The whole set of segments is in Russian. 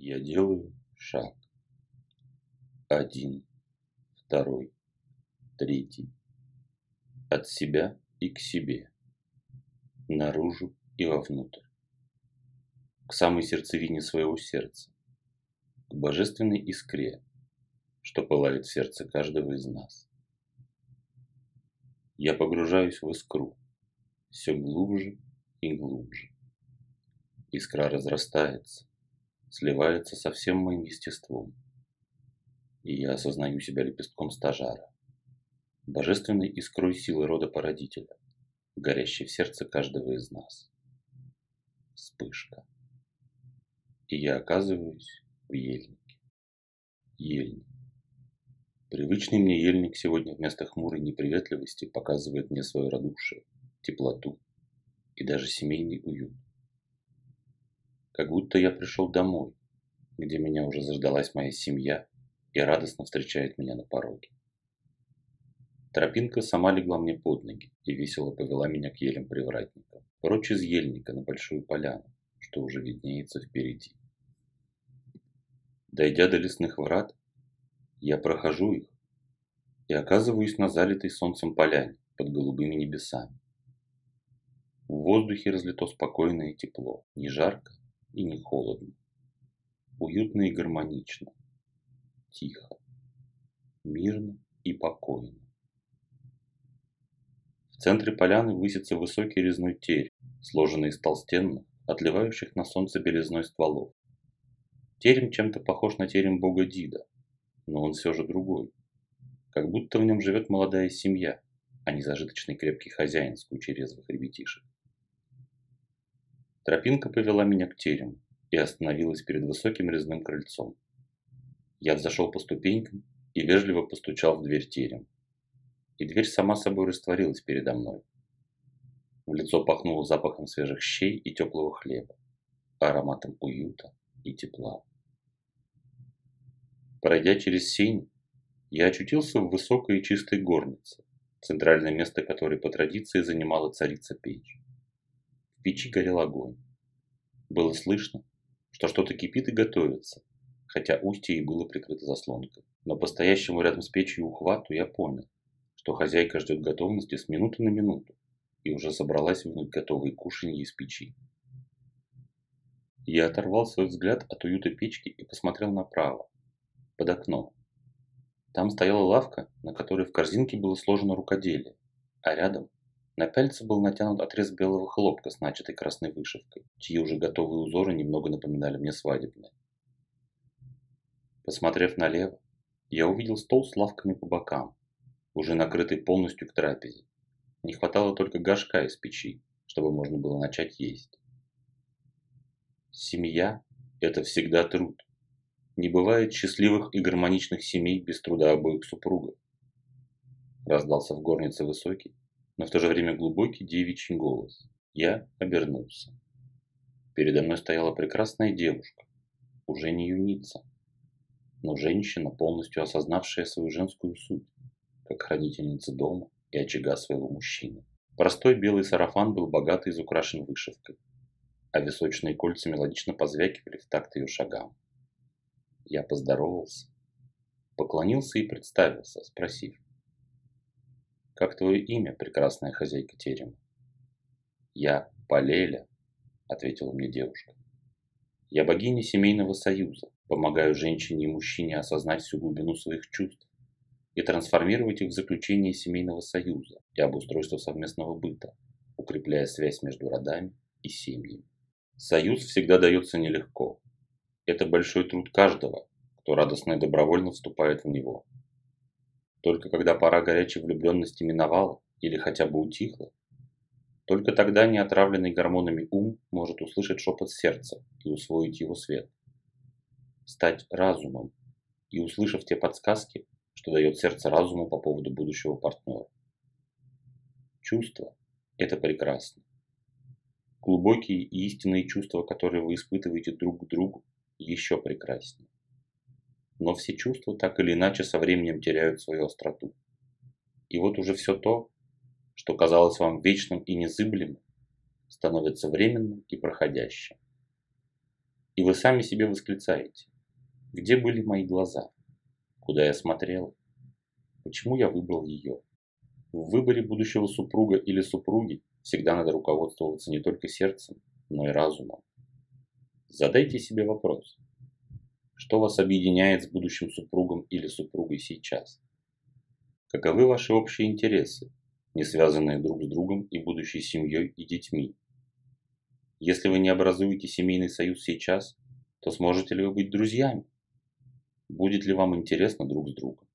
Я делаю шаг. Один, второй, третий. От себя и к себе. Наружу и вовнутрь. К самой сердцевине своего сердца. К божественной искре, что пылает в сердце каждого из нас. Я погружаюсь в искру, все глубже и глубже. Искра разрастается, сливается со всем моим естеством. И я осознаю себя лепестком стажара, божественной искрой силы рода породителя, горящей в сердце каждого из нас. Вспышка. И я оказываюсь в ельнике. Ельник. Привычный мне ельник сегодня вместо хмурой неприветливости показывает мне свое радушие, теплоту и даже семейный уют. Как будто я пришел домой, где меня уже заждалась моя семья и радостно встречает меня на пороге. Тропинка сама легла мне под ноги и весело повела меня к елям привратника, прочь из ельника на большую поляну, что уже виднеется впереди. Дойдя до лесных врат, я прохожу их и оказываюсь на залитой солнцем поляне под голубыми небесами. В воздухе разлито спокойное тепло, не жарко и не холодно. Уютно и гармонично. Тихо. Мирно и покойно. В центре поляны высится высокий резной терь, сложенный из толстенных, отливающих на солнце белизной стволов. Терем чем-то похож на терем бога Дида, но он все же другой. Как будто в нем живет молодая семья, а не зажиточный крепкий хозяин с кучей резвых ребятишек. Тропинка повела меня к терему и остановилась перед высоким резным крыльцом. Я взошел по ступенькам и вежливо постучал в дверь терем. И дверь сама собой растворилась передо мной. В лицо пахнуло запахом свежих щей и теплого хлеба, ароматом уюта и тепла. Пройдя через сень, я очутился в высокой и чистой горнице, центральное место которой по традиции занимала царица печь. Печи горел огонь. Было слышно, что что-то кипит и готовится, хотя устье и было прикрыто заслонкой. Но по стоящему рядом с печью ухвату я понял, что хозяйка ждет готовности с минуты на минуту и уже собралась вынуть готовые кушанья из печи. Я оторвал свой взгляд от уюта печки и посмотрел направо, под окно. Там стояла лавка, на которой в корзинке было сложено рукоделие, а рядом на пяльце был натянут отрез белого хлопка с начатой красной вышивкой, чьи уже готовые узоры немного напоминали мне свадебные. Посмотрев налево, я увидел стол с лавками по бокам, уже накрытый полностью к трапезе. Не хватало только горшка из печи, чтобы можно было начать есть. Семья – это всегда труд. Не бывает счастливых и гармоничных семей без труда обоих супругов. Раздался в горнице высокий, но в то же время глубокий девичий голос. Я обернулся. Передо мной стояла прекрасная девушка, уже не юница, но женщина, полностью осознавшая свою женскую суть, как хранительница дома и очага своего мужчины. Простой белый сарафан был богато изукрашен вышивкой, а височные кольца мелодично позвякивали в такт ее шагам. Я поздоровался, поклонился и представился, спросив, как твое имя, прекрасная хозяйка терема? Я Палеля, ответила мне девушка. Я богиня семейного союза, помогаю женщине и мужчине осознать всю глубину своих чувств и трансформировать их в заключение семейного союза и обустройство совместного быта, укрепляя связь между родами и семьями. Союз всегда дается нелегко. Это большой труд каждого, кто радостно и добровольно вступает в него. Только когда пора горячей влюбленности миновала или хотя бы утихла, только тогда неотравленный гормонами ум может услышать шепот сердца и усвоить его свет. Стать разумом и услышав те подсказки, что дает сердце разуму по поводу будущего партнера. Чувства – это прекрасно. Глубокие и истинные чувства, которые вы испытываете друг к другу, еще прекраснее но все чувства так или иначе со временем теряют свою остроту. И вот уже все то, что казалось вам вечным и незыблемым, становится временным и проходящим. И вы сами себе восклицаете, где были мои глаза, куда я смотрел, почему я выбрал ее. В выборе будущего супруга или супруги всегда надо руководствоваться не только сердцем, но и разумом. Задайте себе вопрос, что вас объединяет с будущим супругом или супругой сейчас? Каковы ваши общие интересы, не связанные друг с другом и будущей семьей и детьми? Если вы не образуете семейный союз сейчас, то сможете ли вы быть друзьями? Будет ли вам интересно друг с другом?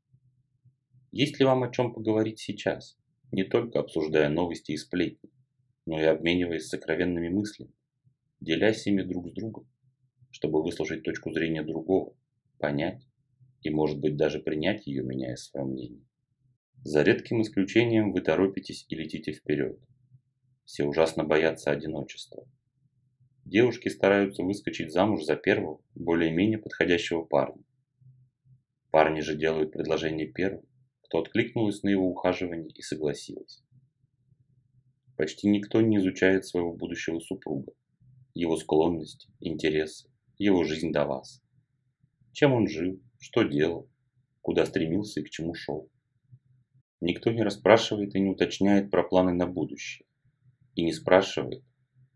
Есть ли вам о чем поговорить сейчас, не только обсуждая новости и сплетни, но и обмениваясь сокровенными мыслями, делясь ими друг с другом, чтобы выслушать точку зрения другого, понять и, может быть, даже принять ее, меняя свое мнение. За редким исключением вы торопитесь и летите вперед. Все ужасно боятся одиночества. Девушки стараются выскочить замуж за первого, более-менее подходящего парня. Парни же делают предложение первым, кто откликнулась на его ухаживание и согласилась. Почти никто не изучает своего будущего супруга, его склонности, интересы, его жизнь до вас. Чем он жил, что делал, куда стремился и к чему шел. Никто не расспрашивает и не уточняет про планы на будущее. И не спрашивает,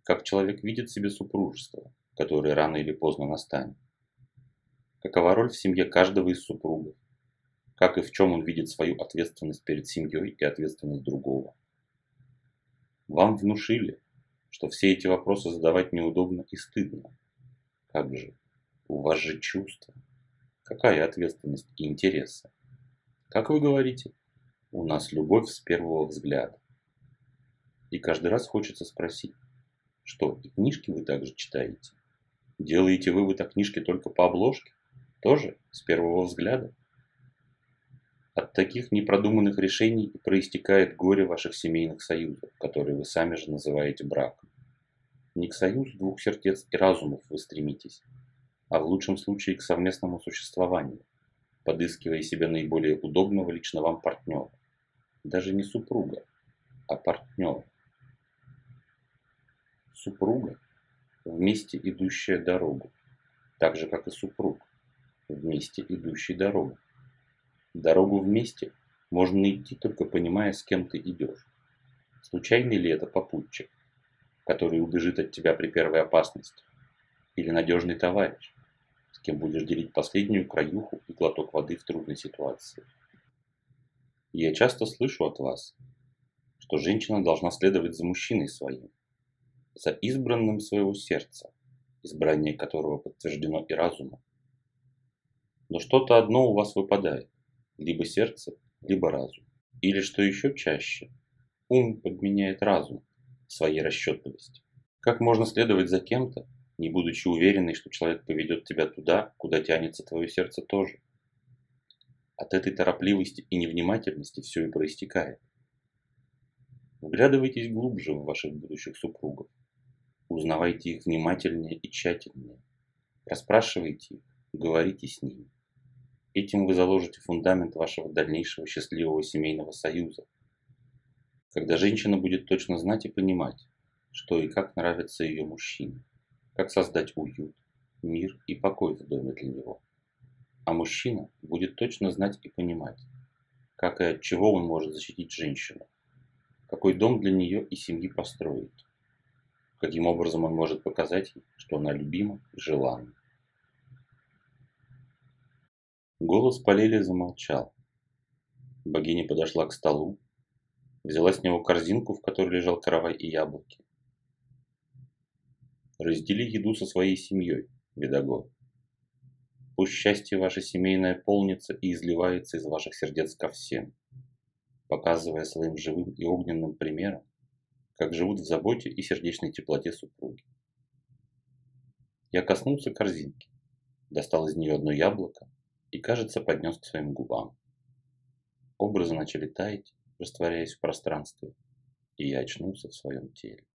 как человек видит себе супружество, которое рано или поздно настанет. Какова роль в семье каждого из супругов, как и в чем он видит свою ответственность перед семьей и ответственность другого. Вам внушили, что все эти вопросы задавать неудобно и стыдно. Как же? У вас же чувства. Какая ответственность и интересы? Как вы говорите? У нас любовь с первого взгляда. И каждый раз хочется спросить, что, и книжки вы также читаете? Делаете вы так книжки только по обложке? Тоже с первого взгляда? От таких непродуманных решений и проистекает горе ваших семейных союзов, которые вы сами же называете браком. Не к союзу двух сердец и разумов вы стремитесь, а в лучшем случае к совместному существованию, подыскивая себе наиболее удобного лично вам партнера. Даже не супруга, а партнера. Супруга – вместе идущая дорогу, так же, как и супруг, вместе идущий дорогу. Дорогу вместе можно идти, только понимая, с кем ты идешь. Случайный ли это попутчик, который убежит от тебя при первой опасности? Или надежный товарищ, с кем будешь делить последнюю краюху и глоток воды в трудной ситуации? я часто слышу от вас, что женщина должна следовать за мужчиной своим, за избранным своего сердца, избрание которого подтверждено и разумом. Но что-то одно у вас выпадает либо сердце, либо разум. Или, что еще чаще, ум подменяет разум своей расчетливости. Как можно следовать за кем-то, не будучи уверенной, что человек поведет тебя туда, куда тянется твое сердце тоже? От этой торопливости и невнимательности все и проистекает. Вглядывайтесь глубже в ваших будущих супругов. Узнавайте их внимательнее и тщательнее. Расспрашивайте их, говорите с ними. Этим вы заложите фундамент вашего дальнейшего счастливого семейного союза. Когда женщина будет точно знать и понимать, что и как нравится ее мужчине, как создать уют, мир и покой в доме для него. А мужчина будет точно знать и понимать, как и от чего он может защитить женщину, какой дом для нее и семьи построить, каким образом он может показать ей, что она любима и желанна. Голос Полели замолчал. Богиня подошла к столу, взяла с него корзинку, в которой лежал каравай и яблоки. Раздели еду со своей семьей, Видогор. Пусть счастье ваше семейное полнится и изливается из ваших сердец ко всем, показывая своим живым и огненным примером, как живут в заботе и сердечной теплоте супруги. Я коснулся корзинки, достал из нее одно яблоко, и, кажется, поднес к своим губам. Образы начали таять, растворяясь в пространстве, и я очнулся в своем теле.